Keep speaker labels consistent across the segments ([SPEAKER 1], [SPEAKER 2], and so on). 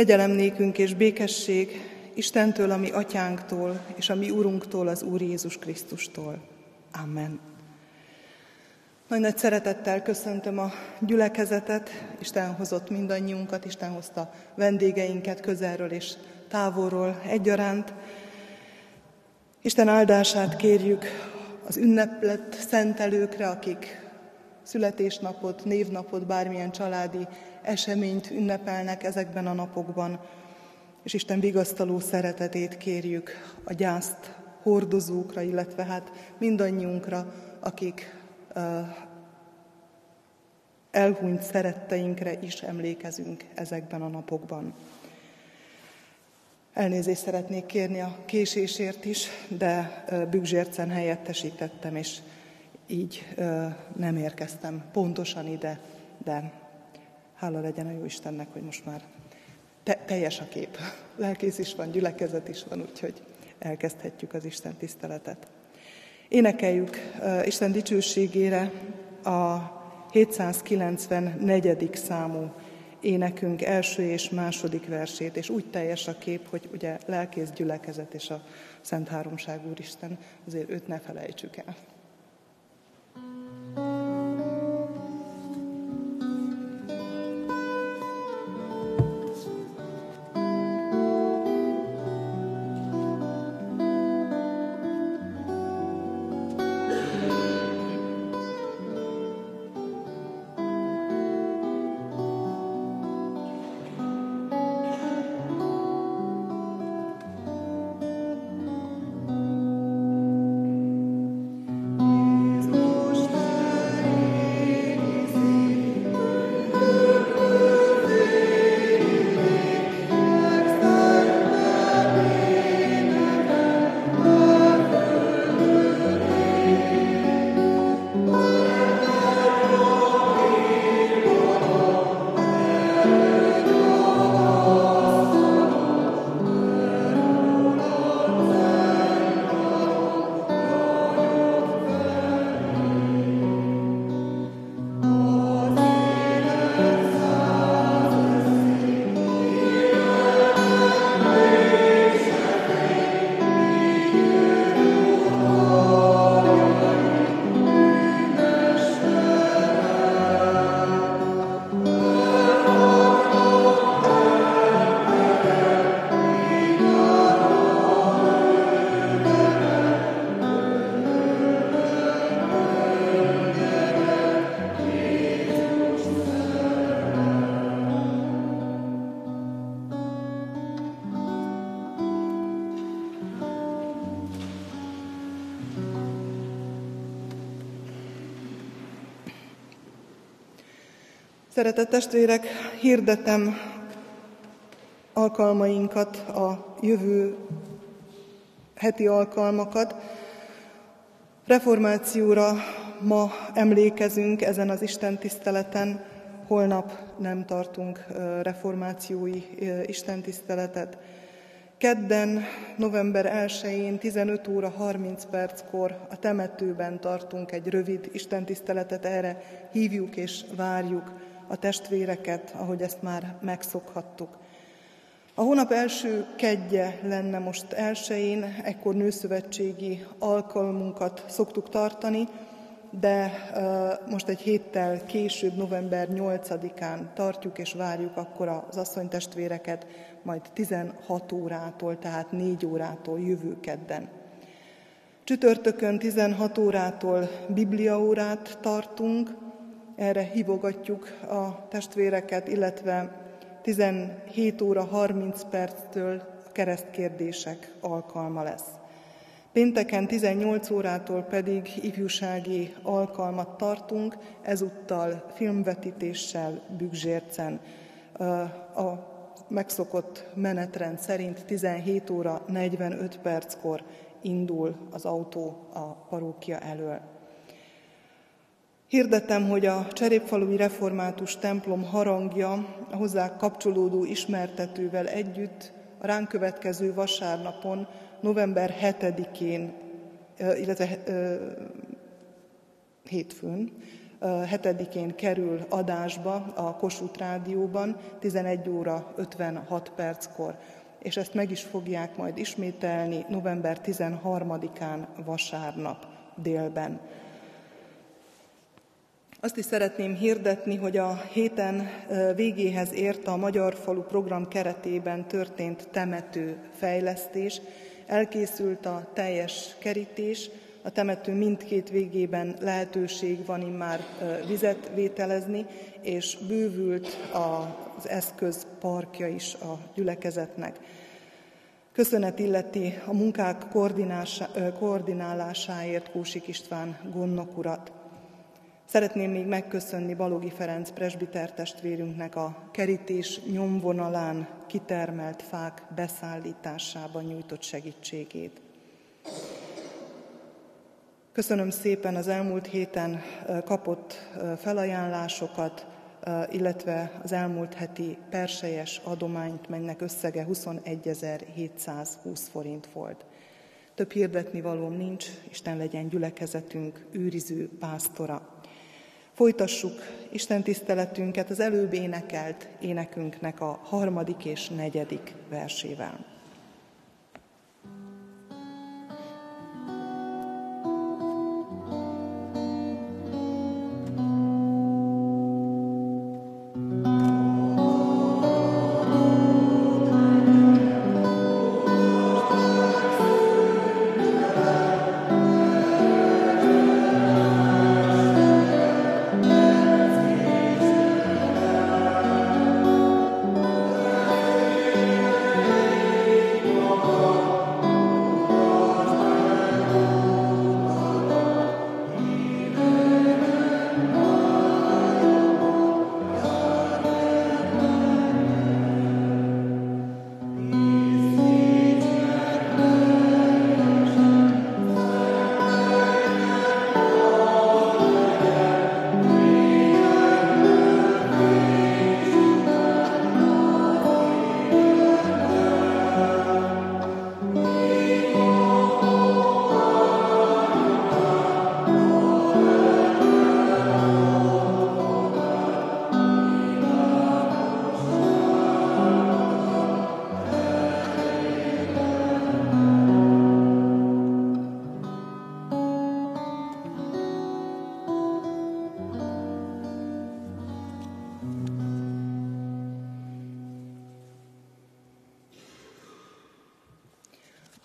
[SPEAKER 1] Kegyelem nékünk és békesség Istentől, a mi atyánktól, és a mi Urunktól, az Úr Jézus Krisztustól. Amen. Nagy nagy szeretettel köszöntöm a gyülekezetet, Isten hozott mindannyiunkat, Isten hozta vendégeinket közelről és távolról egyaránt. Isten áldását kérjük az ünneplet szentelőkre, akik születésnapot, névnapot, bármilyen családi eseményt ünnepelnek ezekben a napokban, és Isten vigasztaló szeretetét kérjük a gyászt hordozókra, illetve hát mindannyiunkra, akik elhunyt szeretteinkre is emlékezünk ezekben a napokban. Elnézést szeretnék kérni a késésért is, de Bügzsércen helyettesítettem, és így nem érkeztem pontosan ide, de hála legyen a jó Istennek, hogy most már te, teljes a kép. Lelkész is van, gyülekezet is van, úgyhogy elkezdhetjük az Isten tiszteletet. Énekeljük uh, Isten dicsőségére a 794. számú énekünk első és második versét, és úgy teljes a kép, hogy ugye lelkész gyülekezet és a Szent Háromság Úristen, azért őt ne felejtsük el. Szeretett testvérek, hirdetem alkalmainkat, a jövő heti alkalmakat. Reformációra ma emlékezünk ezen az Isten tiszteleten, holnap nem tartunk reformációi Isten tiszteletet. Kedden, november 1-én 15 óra 30 perckor a temetőben tartunk egy rövid istentiszteletet, erre hívjuk és várjuk a testvéreket, ahogy ezt már megszokhattuk. A hónap első kedje lenne most elsőjén, ekkor nőszövetségi alkalmunkat szoktuk tartani, de uh, most egy héttel később, november 8-án tartjuk és várjuk akkor az asszonytestvéreket, majd 16 órától, tehát 4 órától jövő kedden. Csütörtökön 16 órától bibliaórát tartunk, erre hívogatjuk a testvéreket, illetve 17 óra 30 perctől a keresztkérdések alkalma lesz. Pénteken 18 órától pedig ifjúsági alkalmat tartunk, ezúttal filmvetítéssel Bügzsércen. A megszokott menetrend szerint 17 óra 45 perckor indul az autó a parókia elől. Hirdetem, hogy a Cserépfalui Református templom harangja a hozzá kapcsolódó ismertetővel együtt a ránk következő vasárnapon, november 7-én, illetve hétfőn 7-én kerül adásba a Kossuth Rádióban 11 óra 56 perckor, és ezt meg is fogják majd ismételni november 13-án vasárnap délben. Azt is szeretném hirdetni, hogy a héten végéhez ért a Magyar Falu program keretében történt temető fejlesztés. Elkészült a teljes kerítés, a temető mindkét végében lehetőség van immár vizet vételezni, és bővült az eszköz parkja is a gyülekezetnek. Köszönet illeti a munkák koordinálásáért Kósik István gondnok urat. Szeretném még megköszönni Balogi Ferenc presbiter testvérünknek a kerítés nyomvonalán kitermelt fák beszállításában nyújtott segítségét. Köszönöm szépen az elmúlt héten kapott felajánlásokat, illetve az elmúlt heti perselyes adományt, melynek összege 21.720 forint volt. Több hirdetni valóm nincs, Isten legyen gyülekezetünk őriző pásztora. Folytassuk Isten tiszteletünket az előbb énekelt énekünknek a harmadik és negyedik versével.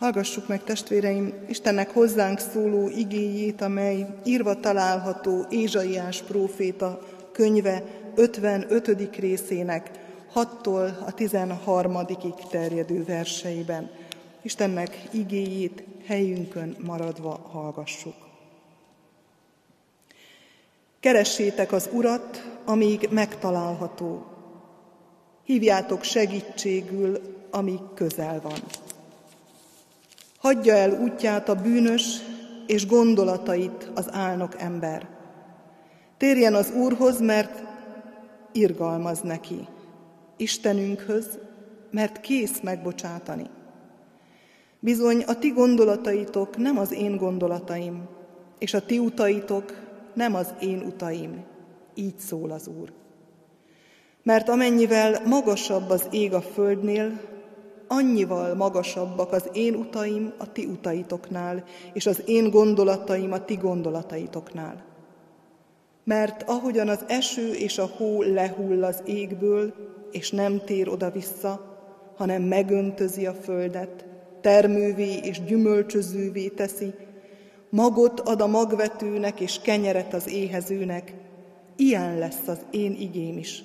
[SPEAKER 1] Hallgassuk meg, testvéreim, Istennek hozzánk szóló igéjét, amely írva található Ézsaiás próféta könyve 55. részének 6-tól a 13 terjedő verseiben. Istennek igéjét helyünkön maradva hallgassuk. Keressétek az Urat, amíg megtalálható. Hívjátok segítségül, amíg közel van. Hagyja el útját a bűnös, és gondolatait az álnok ember. Térjen az Úrhoz, mert irgalmaz neki, Istenünkhöz, mert kész megbocsátani. Bizony a ti gondolataitok nem az én gondolataim, és a ti utaitok nem az én utaim, így szól az Úr. Mert amennyivel magasabb az ég a földnél, annyival magasabbak az én utaim a ti utaitoknál, és az én gondolataim a ti gondolataitoknál. Mert ahogyan az eső és a hó lehull az égből, és nem tér oda-vissza, hanem megöntözi a földet, termővé és gyümölcsözővé teszi, magot ad a magvetőnek és kenyeret az éhezőnek, ilyen lesz az én igém is,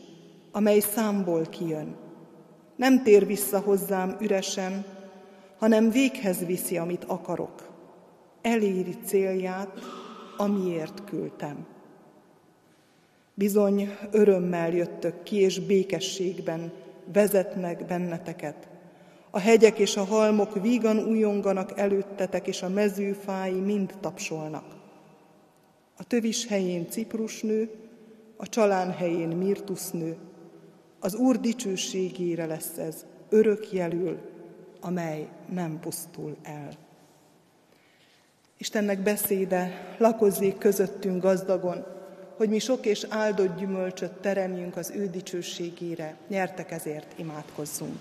[SPEAKER 1] amely számból kijön nem tér vissza hozzám üresen, hanem véghez viszi, amit akarok. Eléri célját, amiért küldtem. Bizony örömmel jöttök ki, és békességben vezetnek benneteket. A hegyek és a halmok vígan újonganak előttetek, és a mezőfái mind tapsolnak. A tövis helyén ciprusnő, a csalán helyén mirtusznő, az Úr dicsőségére lesz ez, örök jelül, amely nem pusztul el. Istennek beszéde lakozzék közöttünk gazdagon, hogy mi sok és áldott gyümölcsöt teremjünk az ő dicsőségére. Nyertek ezért, imádkozzunk.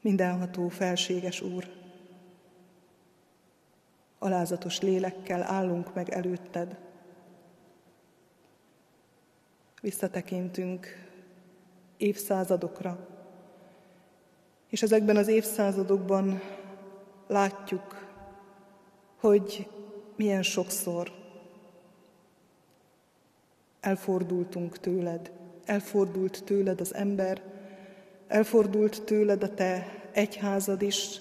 [SPEAKER 1] Mindenható felséges Úr, alázatos lélekkel állunk meg előtted. Visszatekintünk évszázadokra, és ezekben az évszázadokban látjuk, hogy milyen sokszor elfordultunk tőled, elfordult tőled az ember, elfordult tőled a te egyházad is,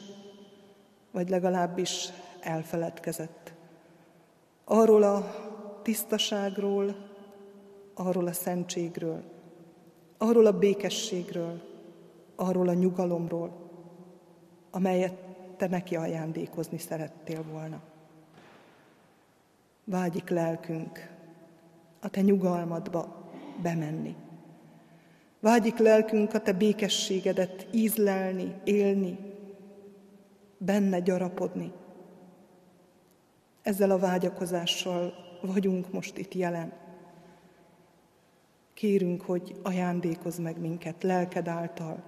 [SPEAKER 1] vagy legalábbis elfeledkezett. Arról a tisztaságról, arról a szentségről, arról a békességről, arról a nyugalomról, amelyet te neki ajándékozni szerettél volna. Vágyik lelkünk a te nyugalmadba bemenni. Vágyik lelkünk a te békességedet ízlelni, élni, benne gyarapodni. Ezzel a vágyakozással vagyunk most itt jelen. Kérünk, hogy ajándékozz meg minket lelked által,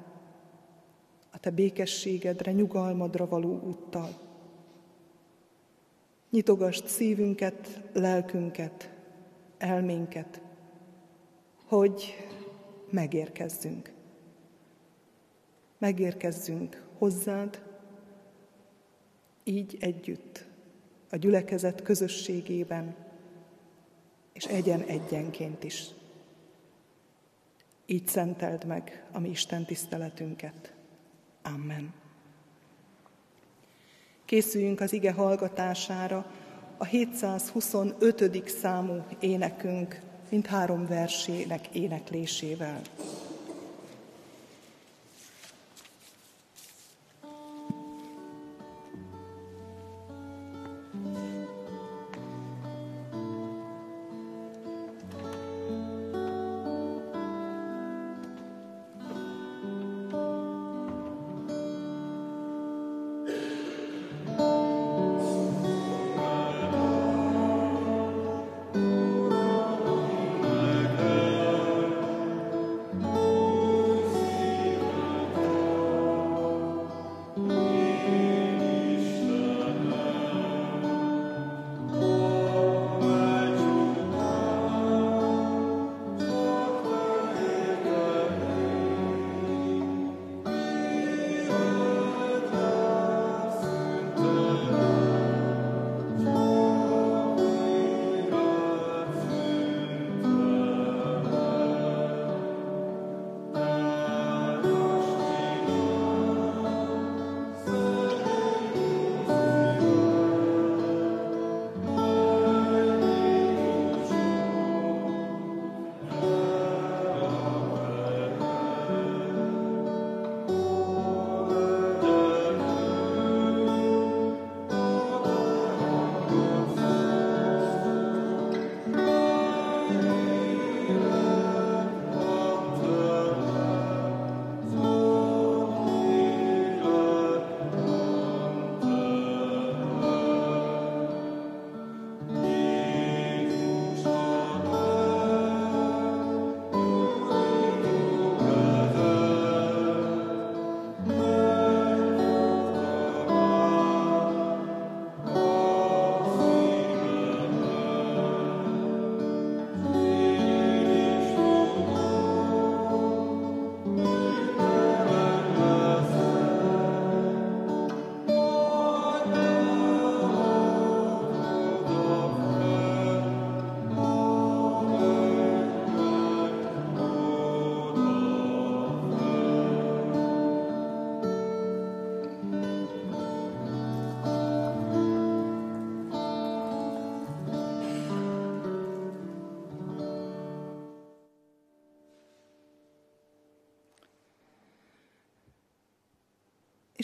[SPEAKER 1] a te békességedre, nyugalmadra való úttal. Nyitogasd szívünket, lelkünket, elménket, hogy megérkezzünk. Megérkezzünk hozzád, így együtt, a gyülekezet közösségében, és egyen-egyenként is. Így szenteld meg a mi Isten tiszteletünket. Amen. Készüljünk az ige hallgatására a 725. számú énekünk mint három versének éneklésével.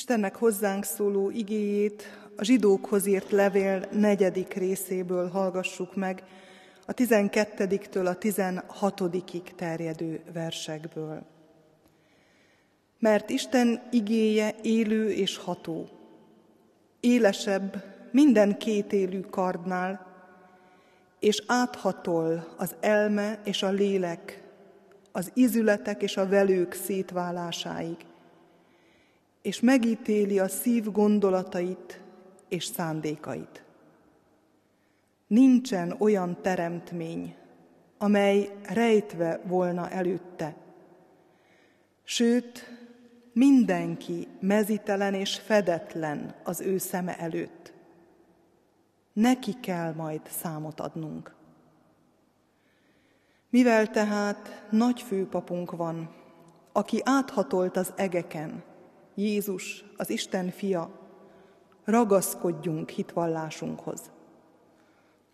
[SPEAKER 1] Istennek hozzánk szóló igéjét a zsidókhoz írt levél negyedik részéből hallgassuk meg, a 12-től a 16 terjedő versekből. Mert Isten igéje élő és ható, élesebb minden kétélű kardnál, és áthatol az elme és a lélek, az izületek és a velők szétválásáig, és megítéli a szív gondolatait és szándékait. Nincsen olyan teremtmény, amely rejtve volna előtte. Sőt, mindenki mezitelen és fedetlen az ő szeme előtt. Neki kell majd számot adnunk. Mivel tehát nagy főpapunk van, aki áthatolt az egeken, Jézus, az Isten fia, ragaszkodjunk hitvallásunkhoz.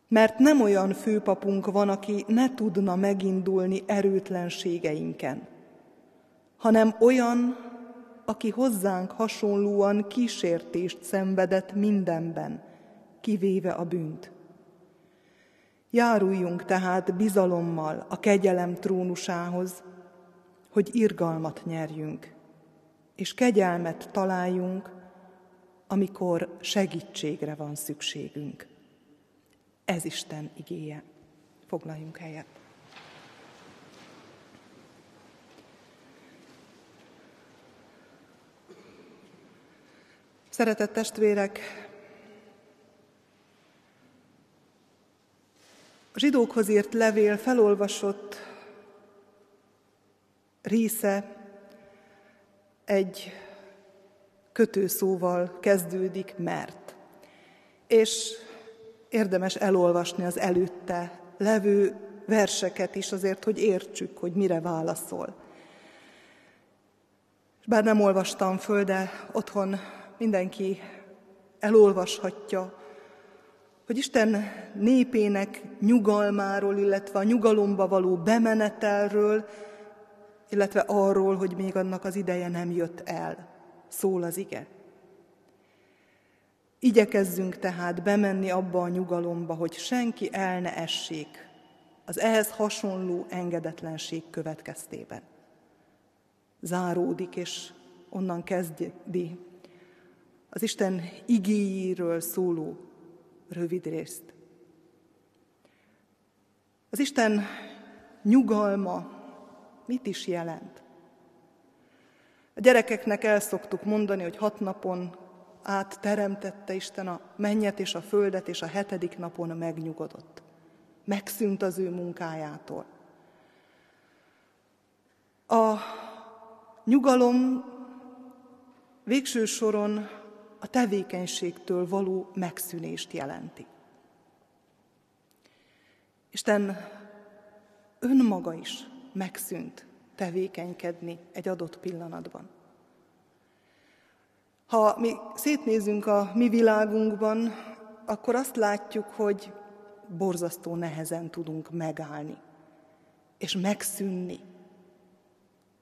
[SPEAKER 1] Mert nem olyan főpapunk van, aki ne tudna megindulni erőtlenségeinken, hanem olyan, aki hozzánk hasonlóan kísértést szenvedett mindenben, kivéve a bűnt. Járuljunk tehát bizalommal a kegyelem trónusához, hogy irgalmat nyerjünk, és kegyelmet találjunk, amikor segítségre van szükségünk. Ez Isten igéje. Foglaljunk helyet. Szeretett testvérek, a zsidókhoz írt levél felolvasott része egy kötőszóval kezdődik, mert. És érdemes elolvasni az előtte levő verseket is azért, hogy értsük, hogy mire válaszol. És bár nem olvastam föl, de otthon mindenki elolvashatja, hogy Isten népének nyugalmáról, illetve a nyugalomba való bemenetelről, illetve arról, hogy még annak az ideje nem jött el, szól az ige. Igyekezzünk tehát bemenni abba a nyugalomba, hogy senki el ne essék az ehhez hasonló engedetlenség következtében. Záródik, és onnan kezdi az Isten igéjéről szóló rövid részt. Az Isten nyugalma mit is jelent? A gyerekeknek el szoktuk mondani, hogy hat napon át teremtette Isten a mennyet és a földet, és a hetedik napon megnyugodott. Megszűnt az ő munkájától. A nyugalom végső soron a tevékenységtől való megszűnést jelenti. Isten önmaga is megszűnt tevékenykedni egy adott pillanatban. Ha mi szétnézünk a mi világunkban, akkor azt látjuk, hogy borzasztó nehezen tudunk megállni, és megszűnni,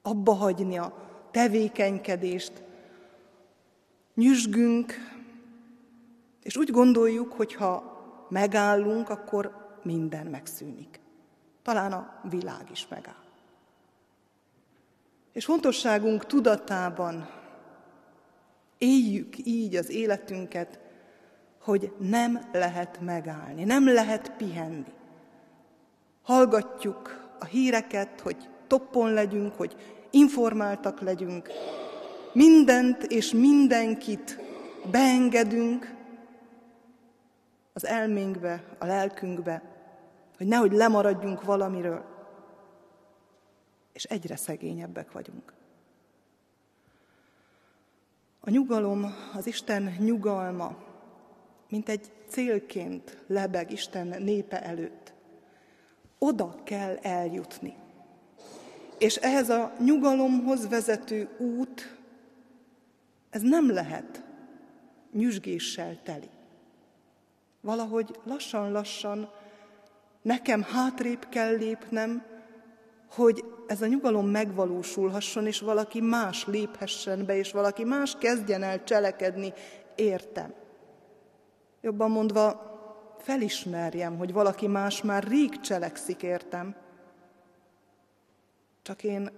[SPEAKER 1] abba hagyni a tevékenykedést, nyüzsgünk, és úgy gondoljuk, hogy ha megállunk, akkor minden megszűnik. Talán a világ is megáll. És fontosságunk tudatában. Éljük így az életünket, hogy nem lehet megállni, nem lehet pihenni. Hallgatjuk a híreket, hogy toppon legyünk, hogy informáltak legyünk, mindent és mindenkit beengedünk az elménkbe, a lelkünkbe, hogy nehogy lemaradjunk valamiről, és egyre szegényebbek vagyunk. A nyugalom, az Isten nyugalma, mint egy célként lebeg Isten népe előtt. Oda kell eljutni. És ehhez a nyugalomhoz vezető út ez nem lehet nyüzsgéssel teli. Valahogy lassan-lassan nekem hátrébb kell lépnem, hogy ez a nyugalom megvalósulhasson, és valaki más léphessen be, és valaki más kezdjen el cselekedni, értem. Jobban mondva, felismerjem, hogy valaki más már rég cselekszik, értem. Csak én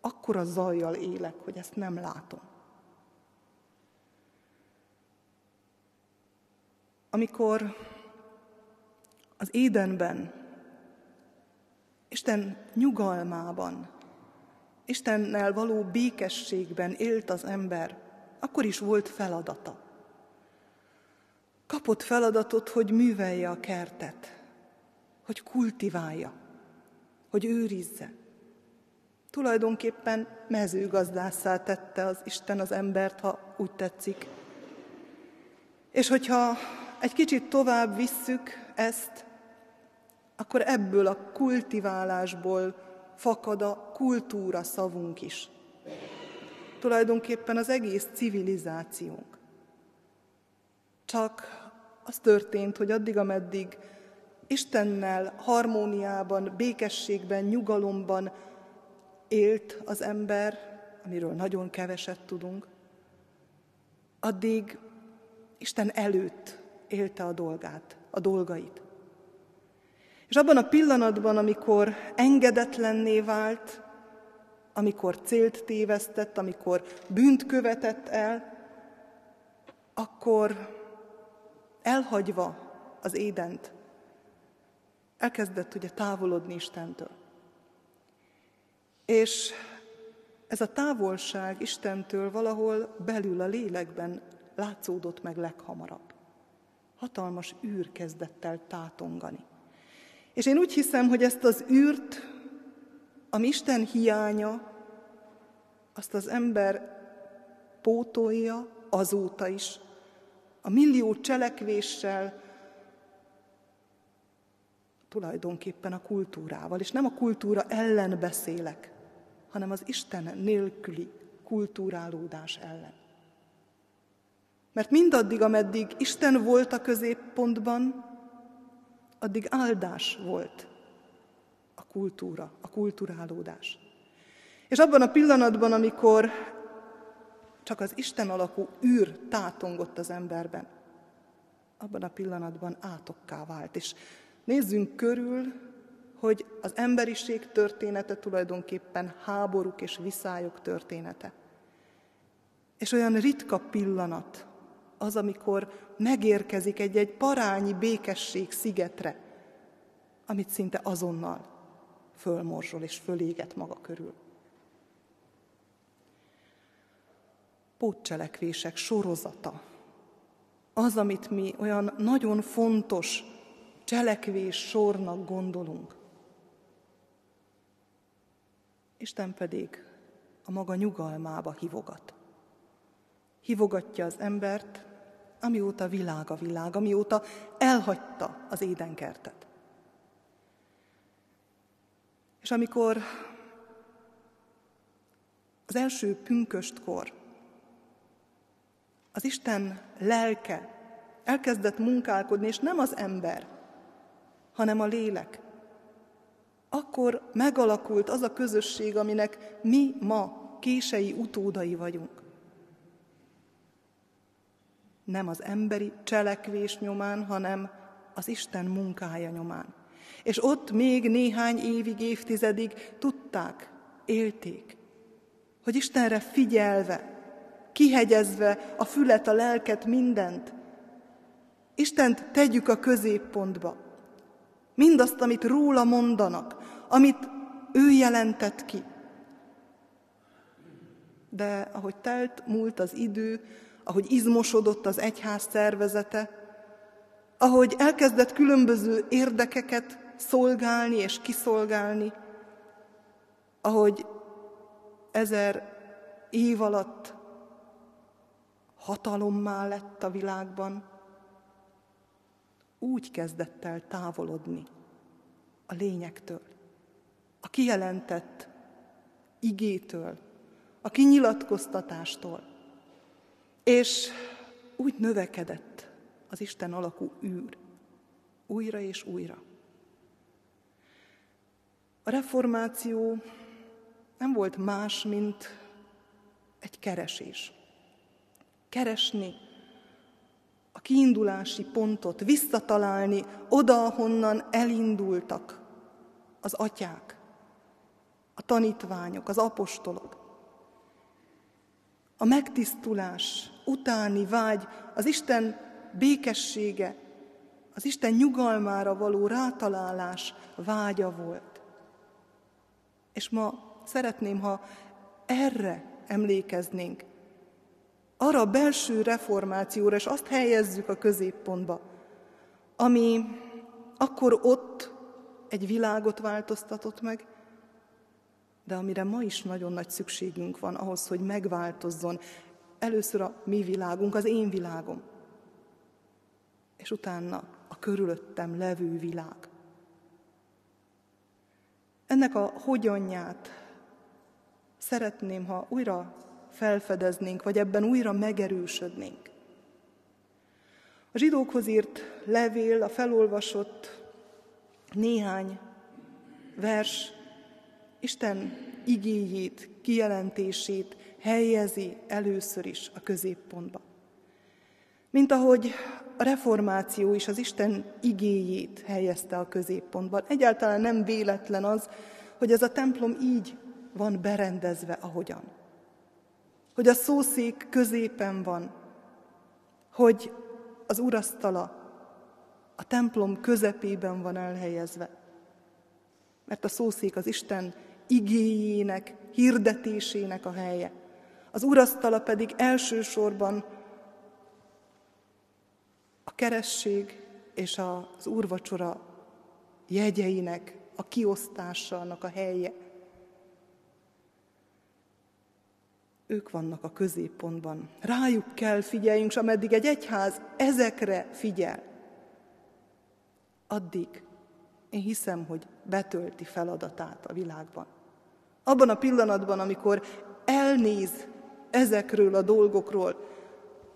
[SPEAKER 1] akkora zajjal élek, hogy ezt nem látom. amikor az édenben, Isten nyugalmában, Istennel való békességben élt az ember, akkor is volt feladata. Kapott feladatot, hogy művelje a kertet, hogy kultiválja, hogy őrizze. Tulajdonképpen mezőgazdásszá tette az Isten az embert, ha úgy tetszik. És hogyha egy kicsit tovább visszük ezt, akkor ebből a kultiválásból fakad a kultúra szavunk is. Tulajdonképpen az egész civilizációnk. Csak az történt, hogy addig, ameddig Istennel harmóniában, békességben, nyugalomban élt az ember, amiről nagyon keveset tudunk, addig Isten előtt élte a dolgát, a dolgait. És abban a pillanatban, amikor engedetlenné vált, amikor célt tévesztett, amikor bűnt követett el, akkor elhagyva az édent, elkezdett ugye távolodni Istentől. És ez a távolság Istentől valahol belül a lélekben látszódott meg leghamarabb. Hatalmas űr kezdett el tátongani. És én úgy hiszem, hogy ezt az űrt, ami Isten hiánya, azt az ember pótolja azóta is, a millió cselekvéssel, tulajdonképpen a kultúrával. És nem a kultúra ellen beszélek, hanem az Isten nélküli kultúrálódás ellen. Mert mindaddig, ameddig Isten volt a középpontban, addig áldás volt a kultúra, a kulturálódás. És abban a pillanatban, amikor csak az Isten alakú űr tátongott az emberben, abban a pillanatban átokká vált. És nézzünk körül, hogy az emberiség története tulajdonképpen háborúk és viszályok története. És olyan ritka pillanat az, amikor megérkezik egy-egy parányi békesség szigetre, amit szinte azonnal fölmorzsol és föléget maga körül. Pótcselekvések sorozata. Az, amit mi olyan nagyon fontos cselekvés sornak gondolunk. Isten pedig a maga nyugalmába hívogat. Hívogatja az embert, amióta világ a világ, amióta elhagyta az édenkertet. És amikor az első pünköstkor az Isten lelke elkezdett munkálkodni, és nem az ember, hanem a lélek, akkor megalakult az a közösség, aminek mi ma kései utódai vagyunk. Nem az emberi cselekvés nyomán, hanem az Isten munkája nyomán. És ott még néhány évig, évtizedig tudták, élték, hogy Istenre figyelve, kihegyezve a fület, a lelket, mindent, Istent tegyük a középpontba. Mindazt, amit róla mondanak, amit ő jelentett ki. De ahogy telt múlt az idő, ahogy izmosodott az egyház szervezete, ahogy elkezdett különböző érdekeket szolgálni és kiszolgálni, ahogy ezer év alatt hatalommá lett a világban, úgy kezdett el távolodni a lényektől, a kijelentett igétől, a kinyilatkoztatástól, és úgy növekedett az Isten alakú űr, újra és újra. A reformáció nem volt más, mint egy keresés. Keresni a kiindulási pontot, visszatalálni oda, ahonnan elindultak az atyák, a tanítványok, az apostolok. A megtisztulás utáni vágy, az Isten békessége, az Isten nyugalmára való rátalálás vágya volt. És ma szeretném, ha erre emlékeznénk, arra a belső reformációra, és azt helyezzük a középpontba, ami akkor ott egy világot változtatott meg, de amire ma is nagyon nagy szükségünk van ahhoz, hogy megváltozzon először a mi világunk, az én világom, és utána a körülöttem levő világ. Ennek a hogyanját szeretném, ha újra felfedeznénk, vagy ebben újra megerősödnénk. A zsidókhoz írt levél, a felolvasott néhány vers Isten igéjét, kijelentését helyezi először is a középpontba. Mint ahogy a reformáció is az Isten igéjét helyezte a középpontban. Egyáltalán nem véletlen az, hogy ez a templom így van berendezve, ahogyan. Hogy a szószék középen van, hogy az urasztala a templom közepében van elhelyezve. Mert a szószék az Isten igéjének, hirdetésének a helye. Az urasztala pedig elsősorban a keresség és az úrvacsora jegyeinek a kiosztása, annak a helye. Ők vannak a középpontban. Rájuk kell figyeljünk, és ameddig egy egyház ezekre figyel, addig én hiszem, hogy betölti feladatát a világban. Abban a pillanatban, amikor elnéz ezekről a dolgokról,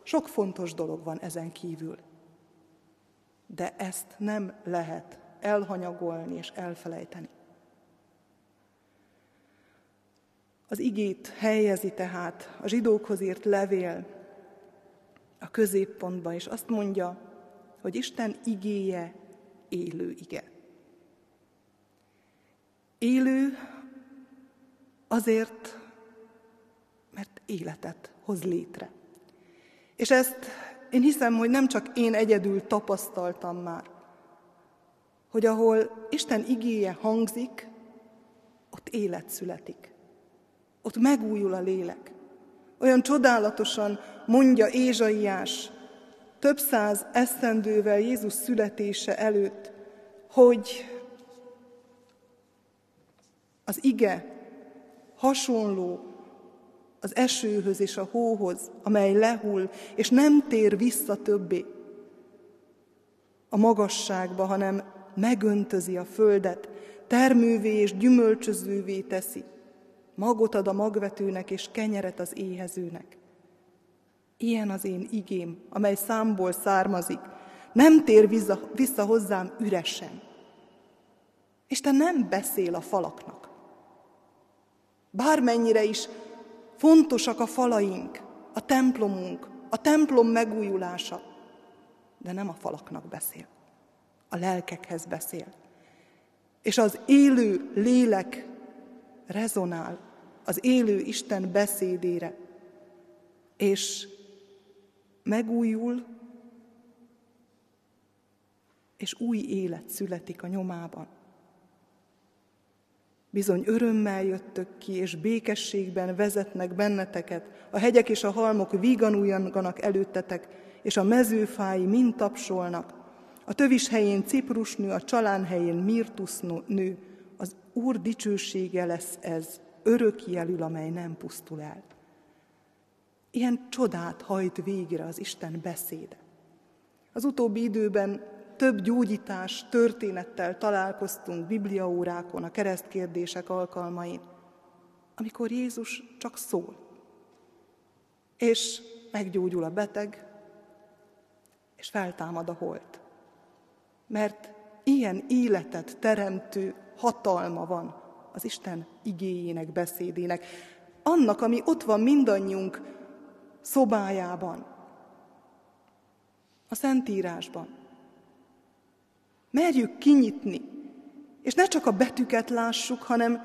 [SPEAKER 1] sok fontos dolog van ezen kívül. De ezt nem lehet elhanyagolni és elfelejteni. Az igét helyezi tehát a zsidókhoz írt levél a középpontba, és azt mondja, hogy Isten igéje élő ige. Élő azért, életet hoz létre. És ezt én hiszem, hogy nem csak én egyedül tapasztaltam már, hogy ahol Isten igéje hangzik, ott élet születik. Ott megújul a lélek. Olyan csodálatosan mondja Ézsaiás több száz esztendővel Jézus születése előtt, hogy az ige hasonló az esőhöz és a hóhoz, amely lehull, és nem tér vissza többé a magasságba, hanem megöntözi a földet, termővé és gyümölcsözővé teszi, magot ad a magvetőnek és kenyeret az éhezőnek. Ilyen az én igém, amely számból származik, nem tér vissza, vissza hozzám üresen. Isten nem beszél a falaknak. Bármennyire is fontosak a falaink, a templomunk, a templom megújulása, de nem a falaknak beszél, a lelkekhez beszél. És az élő lélek rezonál az élő Isten beszédére, és megújul, és új élet születik a nyomában. Bizony örömmel jöttök ki, és békességben vezetnek benneteket, a hegyek és a halmok vígan előttetek, és a mezőfái mind tapsolnak. A tövis helyén ciprusnő, a csalán helyén mirtusz nő, az Úr dicsősége lesz ez, örök jelül, amely nem pusztul el. Ilyen csodát hajt végre az Isten beszéde. Az utóbbi időben több gyógyítás történettel találkoztunk bibliaórákon, a keresztkérdések alkalmain, amikor Jézus csak szól, és meggyógyul a beteg, és feltámad a holt. Mert ilyen életet teremtő hatalma van az Isten igéjének, beszédének, annak, ami ott van mindannyiunk szobájában, a Szentírásban. Merjük kinyitni, és ne csak a betűket lássuk, hanem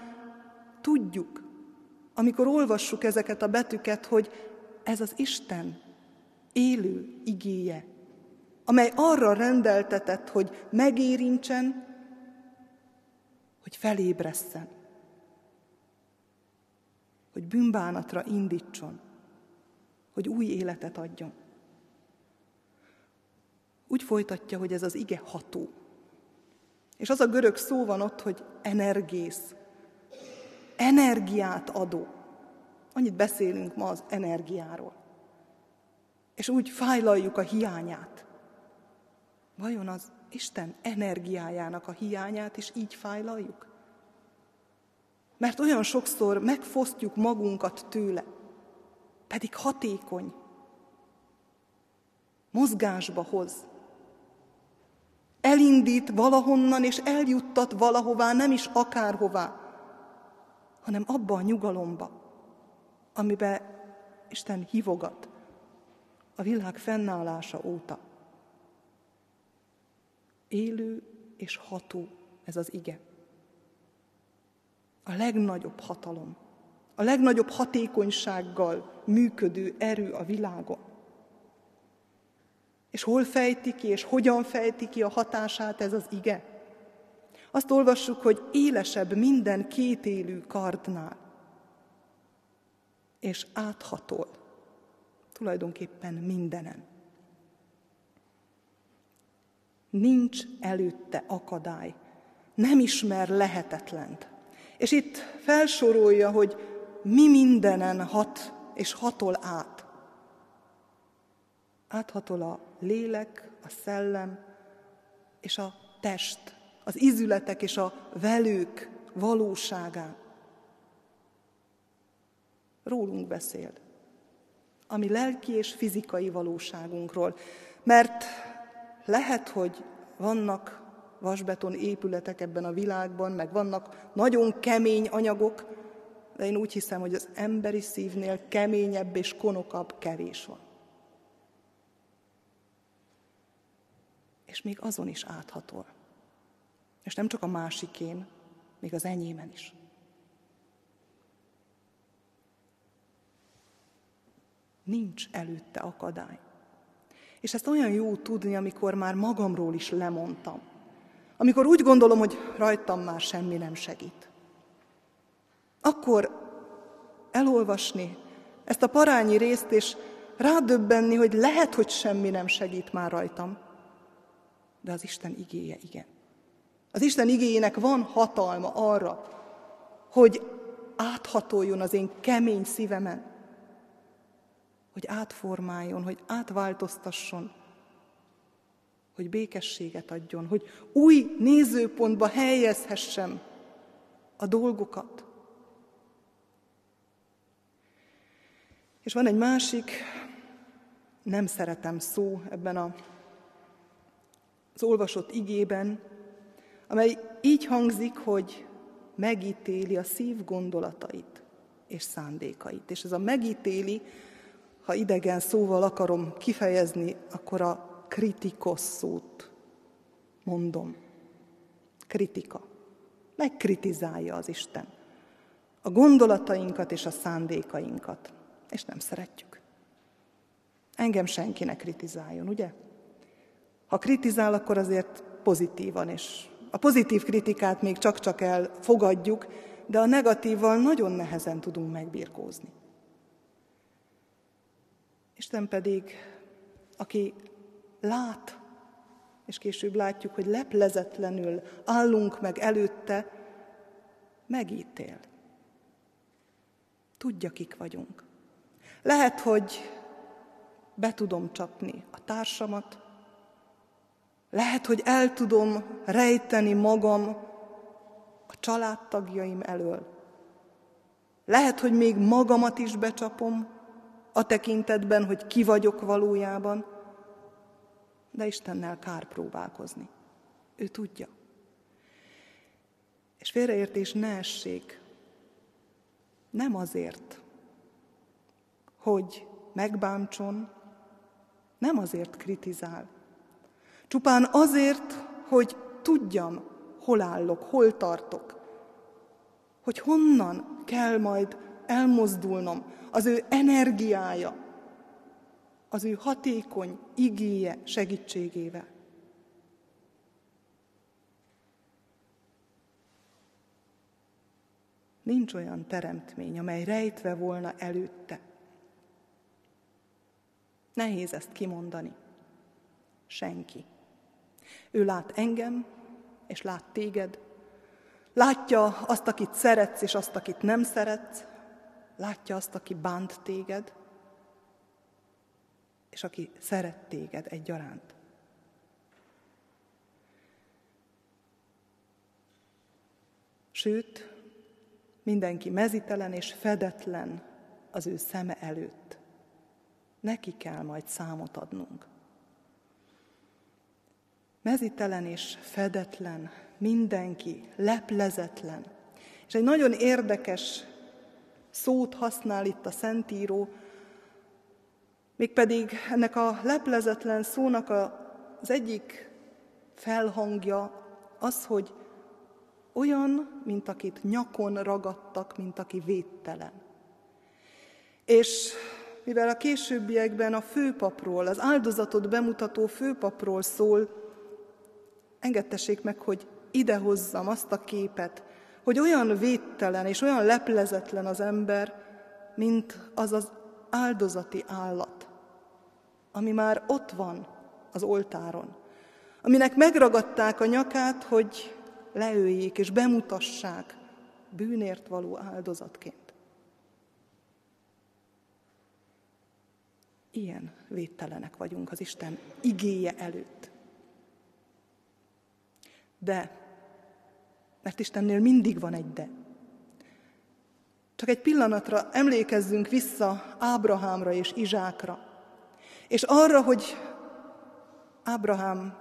[SPEAKER 1] tudjuk, amikor olvassuk ezeket a betűket, hogy ez az Isten élő igéje, amely arra rendeltetett, hogy megérintsen, hogy felébresszen, hogy bűnbánatra indítson, hogy új életet adjon. Úgy folytatja, hogy ez az ige ható. És az a görög szó van ott, hogy energiész, energiát adó. Annyit beszélünk ma az energiáról. És úgy fájlaljuk a hiányát. Vajon az Isten energiájának a hiányát is így fájlaljuk? Mert olyan sokszor megfosztjuk magunkat tőle, pedig hatékony, mozgásba hoz. Elindít valahonnan, és eljuttat valahová, nem is akárhová, hanem abba a nyugalomba, amibe Isten hívogat a világ fennállása óta. Élő és ható ez az ige. A legnagyobb hatalom, a legnagyobb hatékonysággal működő erő a világon. És hol fejti ki, és hogyan fejti ki a hatását ez az ige? Azt olvassuk, hogy élesebb minden kétélű kardnál, és áthatol tulajdonképpen mindenen. Nincs előtte akadály, nem ismer lehetetlent. És itt felsorolja, hogy mi mindenen hat és hatol át. Áthatol a lélek, a szellem és a test, az izületek és a velők valóságán. Rólunk beszél, ami lelki és fizikai valóságunkról. Mert lehet, hogy vannak vasbeton épületek ebben a világban, meg vannak nagyon kemény anyagok, de én úgy hiszem, hogy az emberi szívnél keményebb és konokabb kevés van. És még azon is áthatol. És nem csak a másikén, még az enyémen is. Nincs előtte akadály. És ezt olyan jó tudni, amikor már magamról is lemondtam. Amikor úgy gondolom, hogy rajtam már semmi nem segít. Akkor elolvasni ezt a parányi részt, és rádöbbenni, hogy lehet, hogy semmi nem segít már rajtam, de az Isten igéje igen. Az Isten igényének van hatalma arra, hogy áthatoljon az én kemény szívemen, hogy átformáljon, hogy átváltoztasson, hogy békességet adjon, hogy új nézőpontba helyezhessem a dolgokat. És van egy másik, nem szeretem szó ebben a, az olvasott igében, amely így hangzik, hogy megítéli a szív gondolatait és szándékait. És ez a megítéli, ha idegen szóval akarom kifejezni, akkor a kritikos szót mondom. Kritika. Megkritizálja az Isten. A gondolatainkat és a szándékainkat. És nem szeretjük. Engem senkinek kritizáljon, ugye? Ha kritizál, akkor azért pozitívan, és a pozitív kritikát még csak-csak elfogadjuk, de a negatívval nagyon nehezen tudunk megbirkózni. Isten pedig, aki lát, és később látjuk, hogy leplezetlenül állunk meg előtte, megítél. Tudja, kik vagyunk. Lehet, hogy be tudom csapni a társamat, lehet, hogy el tudom rejteni magam a családtagjaim elől. Lehet, hogy még magamat is becsapom a tekintetben, hogy ki vagyok valójában, de Istennel kár próbálkozni. Ő tudja. És félreértés ne essék. Nem azért, hogy megbántson, nem azért kritizál, Csupán azért, hogy tudjam, hol állok, hol tartok. Hogy honnan kell majd elmozdulnom. Az ő energiája, az ő hatékony igéje segítségével. Nincs olyan teremtmény, amely rejtve volna előtte. Nehéz ezt kimondani. Senki. Ő lát engem, és lát téged. Látja azt, akit szeretsz, és azt, akit nem szeretsz. Látja azt, aki bánt téged, és aki szeret téged egyaránt. Sőt, mindenki mezitelen és fedetlen az ő szeme előtt. Neki kell majd számot adnunk. Mezitelen és fedetlen, mindenki, leplezetlen. És egy nagyon érdekes szót használ itt a Szentíró, mégpedig ennek a leplezetlen szónak az egyik felhangja az, hogy olyan, mint akit nyakon ragadtak, mint aki védtelen. És mivel a későbbiekben a főpapról, az áldozatot bemutató főpapról szól, engedtessék meg, hogy idehozzam azt a képet, hogy olyan védtelen és olyan leplezetlen az ember, mint az az áldozati állat, ami már ott van az oltáron, aminek megragadták a nyakát, hogy leöljék és bemutassák bűnért való áldozatként. Ilyen védtelenek vagyunk az Isten igéje előtt. De, mert Istennél mindig van egy de. Csak egy pillanatra emlékezzünk vissza Ábrahámra és Izsákra, és arra, hogy Ábrahám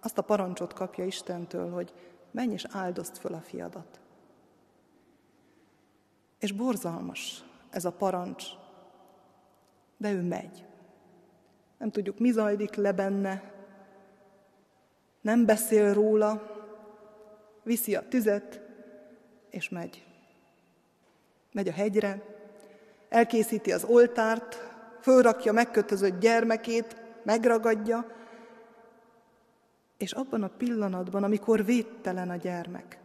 [SPEAKER 1] azt a parancsot kapja Istentől, hogy menj és áldozd föl a fiadat. És borzalmas ez a parancs, de ő megy. Nem tudjuk, mi zajlik le benne, nem beszél róla, viszi a tüzet, és megy. Megy a hegyre, elkészíti az oltárt, fölrakja megkötözött gyermekét, megragadja, és abban a pillanatban, amikor védtelen a gyermek,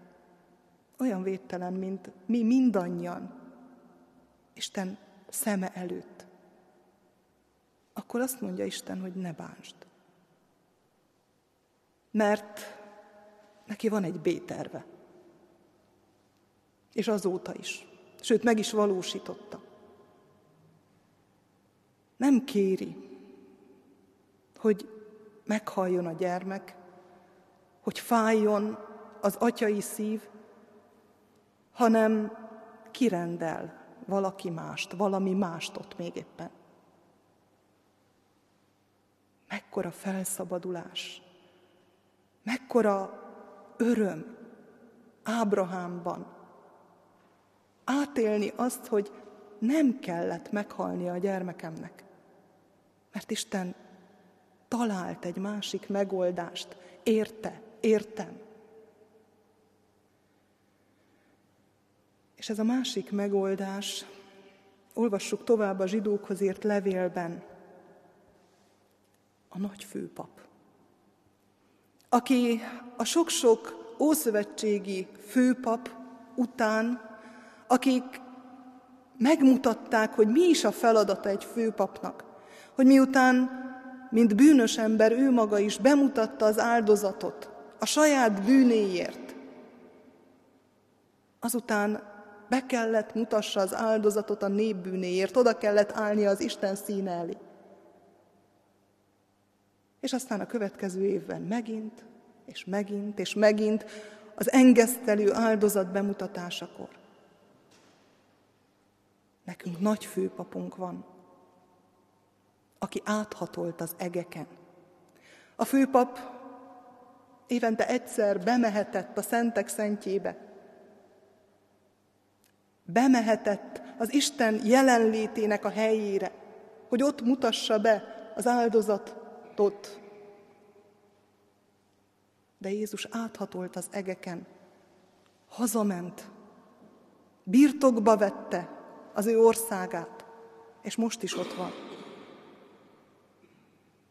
[SPEAKER 1] olyan védtelen, mint mi mindannyian, Isten szeme előtt, akkor azt mondja Isten, hogy ne bánsd. Mert neki van egy B-terve. És azóta is. Sőt, meg is valósította. Nem kéri, hogy meghalljon a gyermek, hogy fájjon az atyai szív, hanem kirendel valaki mást, valami mást ott még éppen. Mekkora felszabadulás, mekkora öröm Ábrahámban. Átélni azt, hogy nem kellett meghalnia a gyermekemnek, mert Isten talált egy másik megoldást, érte, értem. És ez a másik megoldás, olvassuk tovább a zsidókhoz írt levélben, a nagy főpap, aki a sok-sok ószövetségi főpap után, akik megmutatták, hogy mi is a feladata egy főpapnak, hogy miután, mint bűnös ember, ő maga is bemutatta az áldozatot, a saját bűnéért. Azután be kellett mutassa az áldozatot a nép bűnéért, oda kellett állni az Isten színe elé. És aztán a következő évben megint, és megint, és megint az engesztelő áldozat bemutatásakor. Nekünk nagy főpapunk van, aki áthatolt az egeken. A főpap évente egyszer bemehetett a szentek szentjébe. Bemehetett az Isten jelenlétének a helyére, hogy ott mutassa be az áldozatot. De Jézus áthatolt az egeken, hazament, birtokba vette az ő országát, és most is ott van.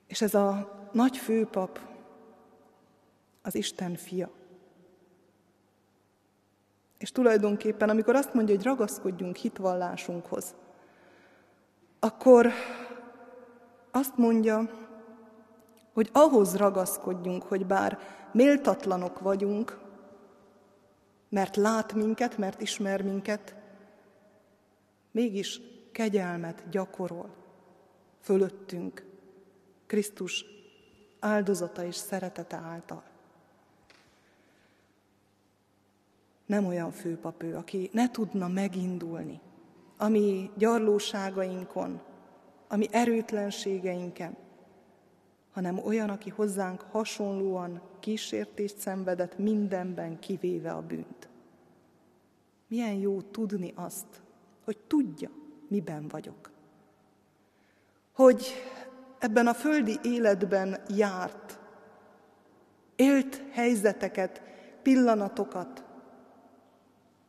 [SPEAKER 1] És ez a nagy főpap az Isten fia. És tulajdonképpen, amikor azt mondja, hogy ragaszkodjunk hitvallásunkhoz, akkor azt mondja, hogy ahhoz ragaszkodjunk, hogy bár méltatlanok vagyunk, mert lát minket, mert ismer minket, mégis kegyelmet gyakorol fölöttünk Krisztus áldozata és szeretete által. Nem olyan főpap aki ne tudna megindulni, ami gyarlóságainkon, ami erőtlenségeinken, hanem olyan, aki hozzánk hasonlóan kísértést szenvedett mindenben, kivéve a bűnt. Milyen jó tudni azt, hogy tudja, miben vagyok. Hogy ebben a földi életben járt, élt helyzeteket, pillanatokat,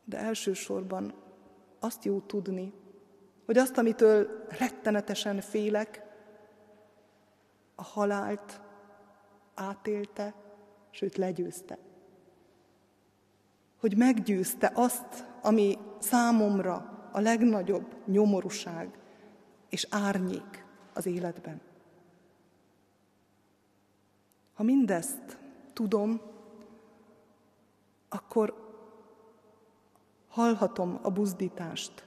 [SPEAKER 1] de elsősorban azt jó tudni, hogy azt, amitől rettenetesen félek, a halált átélte, sőt legyőzte. Hogy meggyőzte azt, ami számomra a legnagyobb nyomorúság és árnyék az életben. Ha mindezt tudom, akkor hallhatom a buzdítást,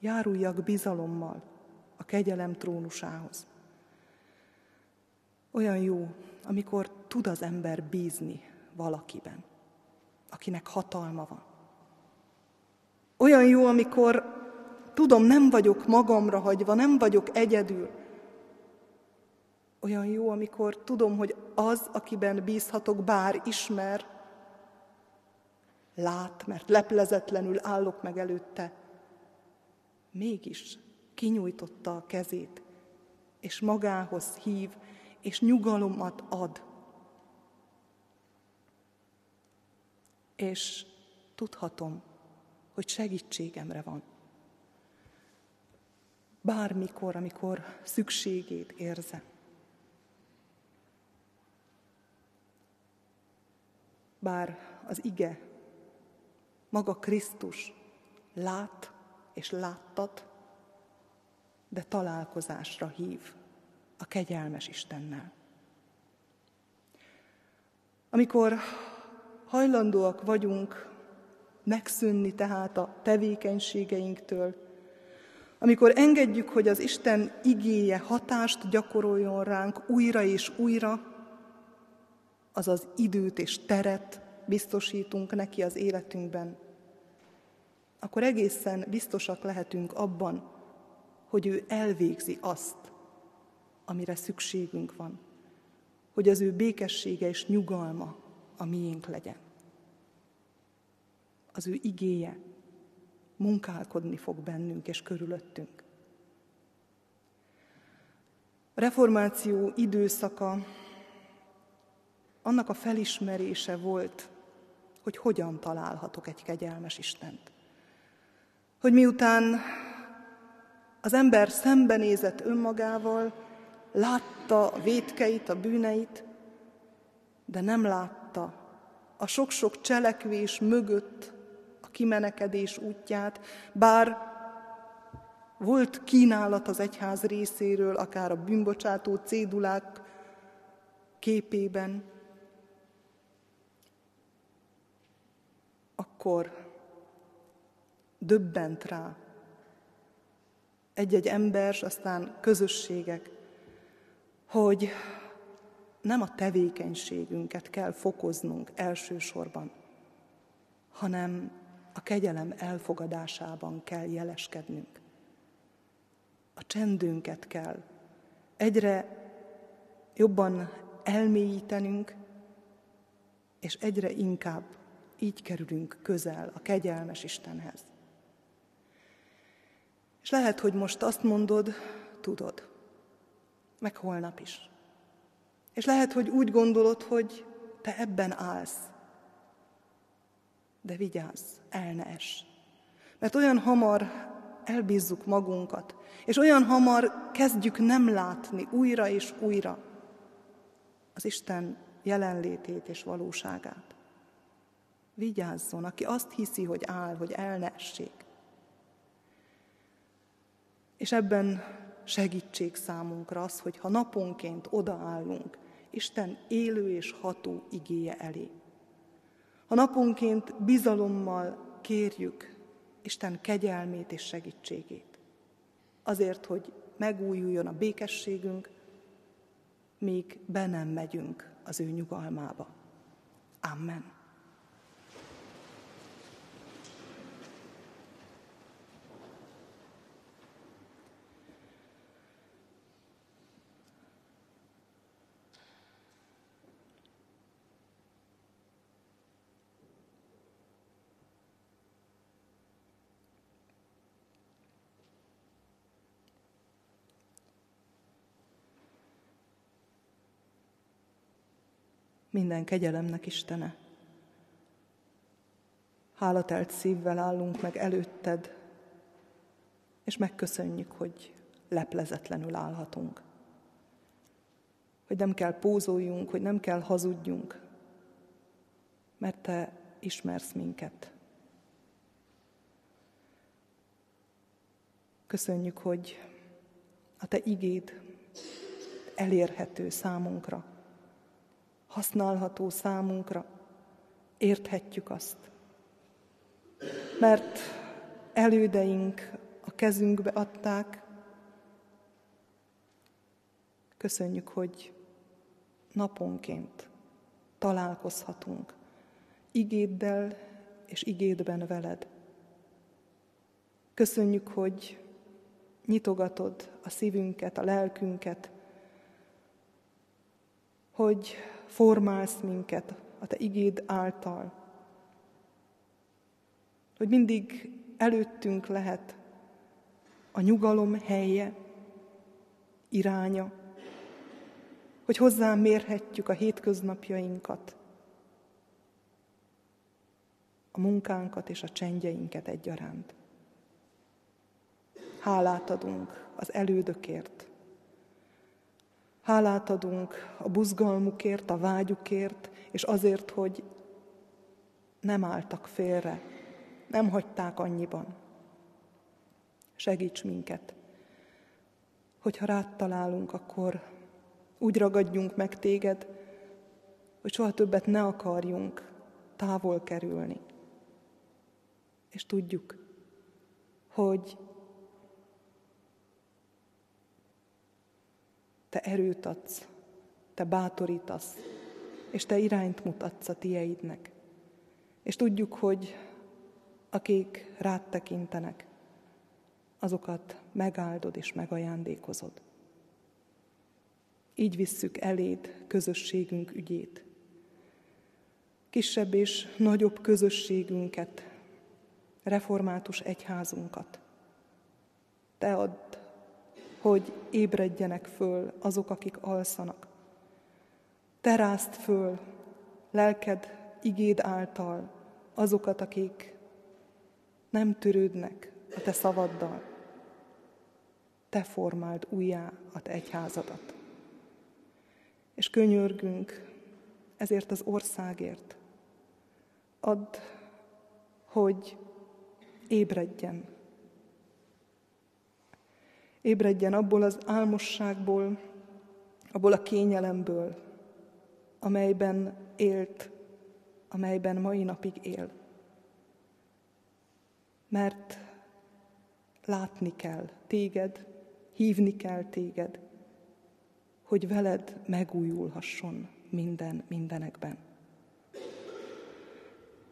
[SPEAKER 1] járuljak bizalommal a kegyelem trónusához. Olyan jó, amikor tud az ember bízni valakiben, akinek hatalma van. Olyan jó, amikor tudom, nem vagyok magamra hagyva, nem vagyok egyedül. Olyan jó, amikor tudom, hogy az, akiben bízhatok, bár ismer, lát, mert leplezetlenül állok meg előtte, mégis kinyújtotta a kezét, és magához hív, és nyugalomat ad. És tudhatom, hogy segítségemre van. Bármikor, amikor szükségét érzem. Bár az ige, maga Krisztus lát és láttat, de találkozásra hív a kegyelmes Istennel. Amikor hajlandóak vagyunk megszűnni tehát a tevékenységeinktől, amikor engedjük, hogy az Isten igéje hatást gyakoroljon ránk újra és újra, azaz időt és teret biztosítunk neki az életünkben, akkor egészen biztosak lehetünk abban, hogy ő elvégzi azt, amire szükségünk van, hogy az ő békessége és nyugalma a miénk legyen. Az ő igéje munkálkodni fog bennünk és körülöttünk. Reformáció időszaka annak a felismerése volt, hogy hogyan találhatok egy kegyelmes Istent. Hogy miután az ember szembenézett önmagával, látta a védkeit, a bűneit, de nem látta a sok-sok cselekvés mögött a kimenekedés útját, bár volt kínálat az egyház részéről, akár a bűnbocsátó cédulák képében, akkor döbbent rá egy-egy ember, aztán közösségek, hogy nem a tevékenységünket kell fokoznunk elsősorban, hanem a kegyelem elfogadásában kell jeleskednünk. A csendünket kell egyre jobban elmélyítenünk, és egyre inkább így kerülünk közel a kegyelmes Istenhez. És lehet, hogy most azt mondod, tudod, meg holnap is. És lehet, hogy úgy gondolod, hogy te ebben állsz. De vigyázz, el ne es. Mert olyan hamar elbízzuk magunkat, és olyan hamar kezdjük nem látni újra és újra az Isten jelenlétét és valóságát. Vigyázzon, aki azt hiszi, hogy áll, hogy el ne essék. És ebben segítség számunkra az, hogy ha naponként odaállunk Isten élő és ható igéje elé. Ha naponként bizalommal kérjük Isten kegyelmét és segítségét. Azért, hogy megújuljon a békességünk, míg be nem megyünk az ő nyugalmába. Amen. Minden kegyelemnek Istene. Hálatelt szívvel állunk meg előtted, és megköszönjük, hogy leplezetlenül állhatunk. Hogy nem kell pózoljunk, hogy nem kell hazudjunk, mert Te ismersz minket. Köszönjük, hogy a Te igéd elérhető számunkra használható számunkra, érthetjük azt. Mert elődeink a kezünkbe adták, köszönjük, hogy naponként találkozhatunk igéddel és igédben veled. Köszönjük, hogy nyitogatod a szívünket, a lelkünket, hogy formálsz minket a Te igéd által. Hogy mindig előttünk lehet a nyugalom helye, iránya, hogy hozzám mérhetjük a hétköznapjainkat, a munkánkat és a csendjeinket egyaránt. Hálát adunk az elődökért, Hálát adunk a buzgalmukért, a vágyukért, és azért, hogy nem álltak félre, nem hagyták annyiban. Segíts minket, hogyha rád találunk, akkor úgy ragadjunk meg téged, hogy soha többet ne akarjunk távol kerülni. És tudjuk, hogy Te erőt adsz, Te bátorítasz, és Te irányt mutatsz a tieidnek. És tudjuk, hogy akik rád tekintenek, azokat megáldod és megajándékozod. Így visszük eléd közösségünk ügyét. Kisebb és nagyobb közösségünket, református egyházunkat. Te add hogy ébredjenek föl azok, akik alszanak. Terázd föl lelked igéd által azokat, akik nem törődnek a te szavaddal. Te formáld újjá a te egyházadat. És könyörgünk ezért az országért. Add, hogy ébredjen Ébredjen abból az álmosságból, abból a kényelemből, amelyben élt, amelyben mai napig él. Mert látni kell téged, hívni kell téged, hogy veled megújulhasson minden mindenekben.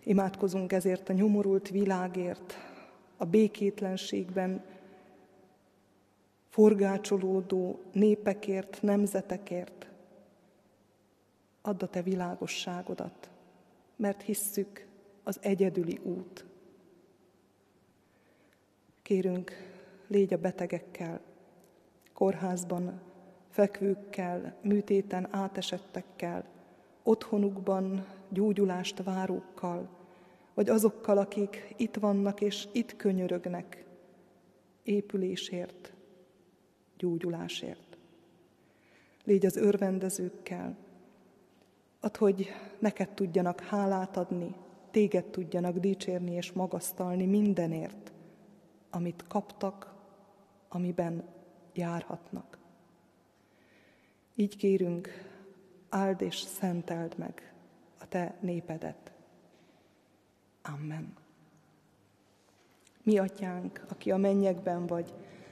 [SPEAKER 1] Imádkozunk ezért a nyomorult világért, a békétlenségben forgácsolódó népekért, nemzetekért. Add a te világosságodat, mert hisszük az egyedüli út. Kérünk, légy a betegekkel, kórházban fekvőkkel, műtéten átesettekkel, otthonukban gyógyulást várókkal, vagy azokkal, akik itt vannak és itt könyörögnek épülésért, gyógyulásért. Légy az örvendezőkkel, ad, hogy neked tudjanak hálát adni, téged tudjanak dicsérni és magasztalni mindenért, amit kaptak, amiben járhatnak. Így kérünk, áld és szenteld meg a te népedet. Amen. Mi atyánk, aki a mennyekben vagy,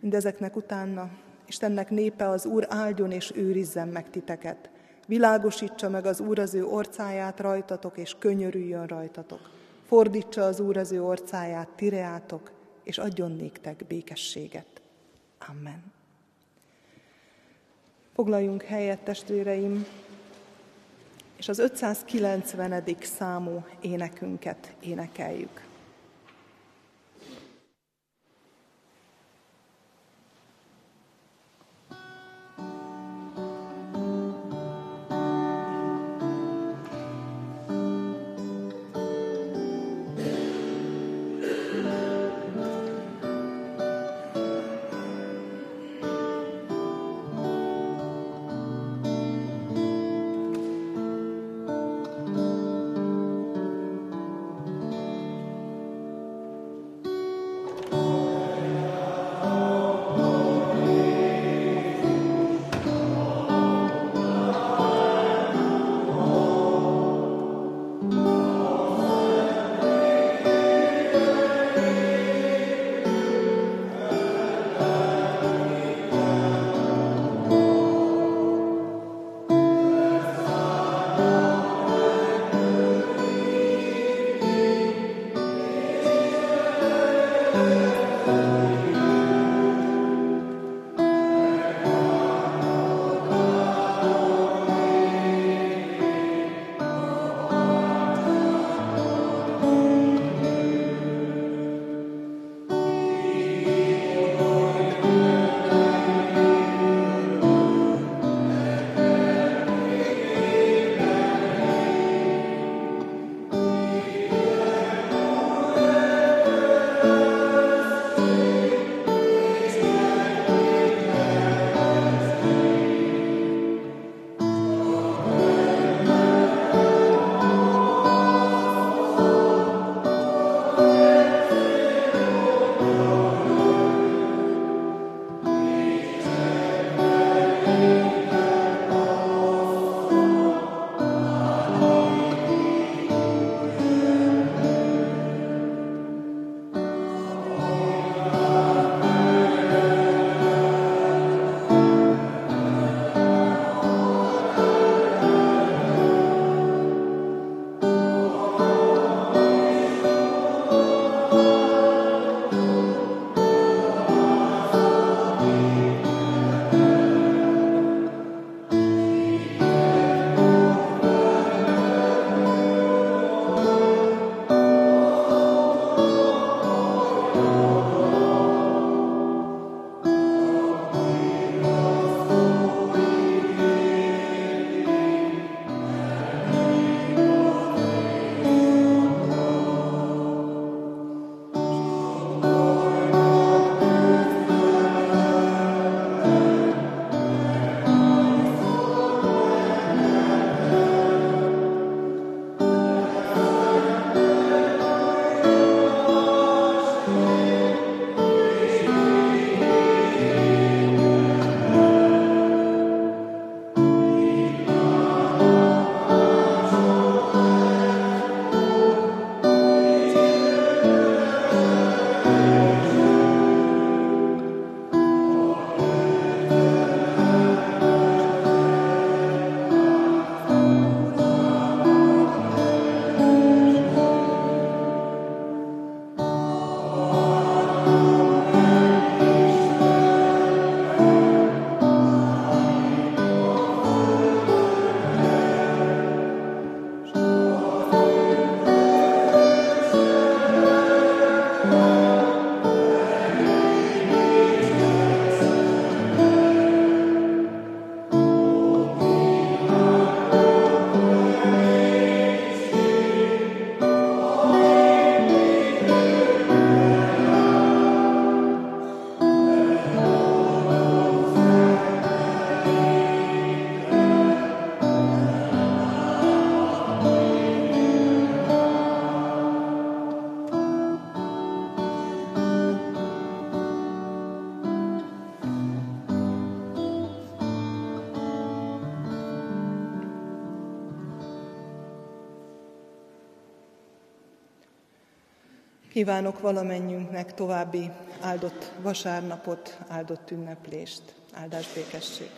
[SPEAKER 1] Mindezeknek utána Istennek népe az Úr áldjon és őrizzen meg titeket. Világosítsa meg az Úr az ő orcáját rajtatok, és könyörüljön rajtatok. Fordítsa az Úr az ő orcáját tireátok, és adjon néktek békességet. Amen. Foglaljunk helyet, testvéreim, és az 590. számú énekünket énekeljük. Kívánok valamennyünknek további áldott vasárnapot, áldott ünneplést, áldás békesség.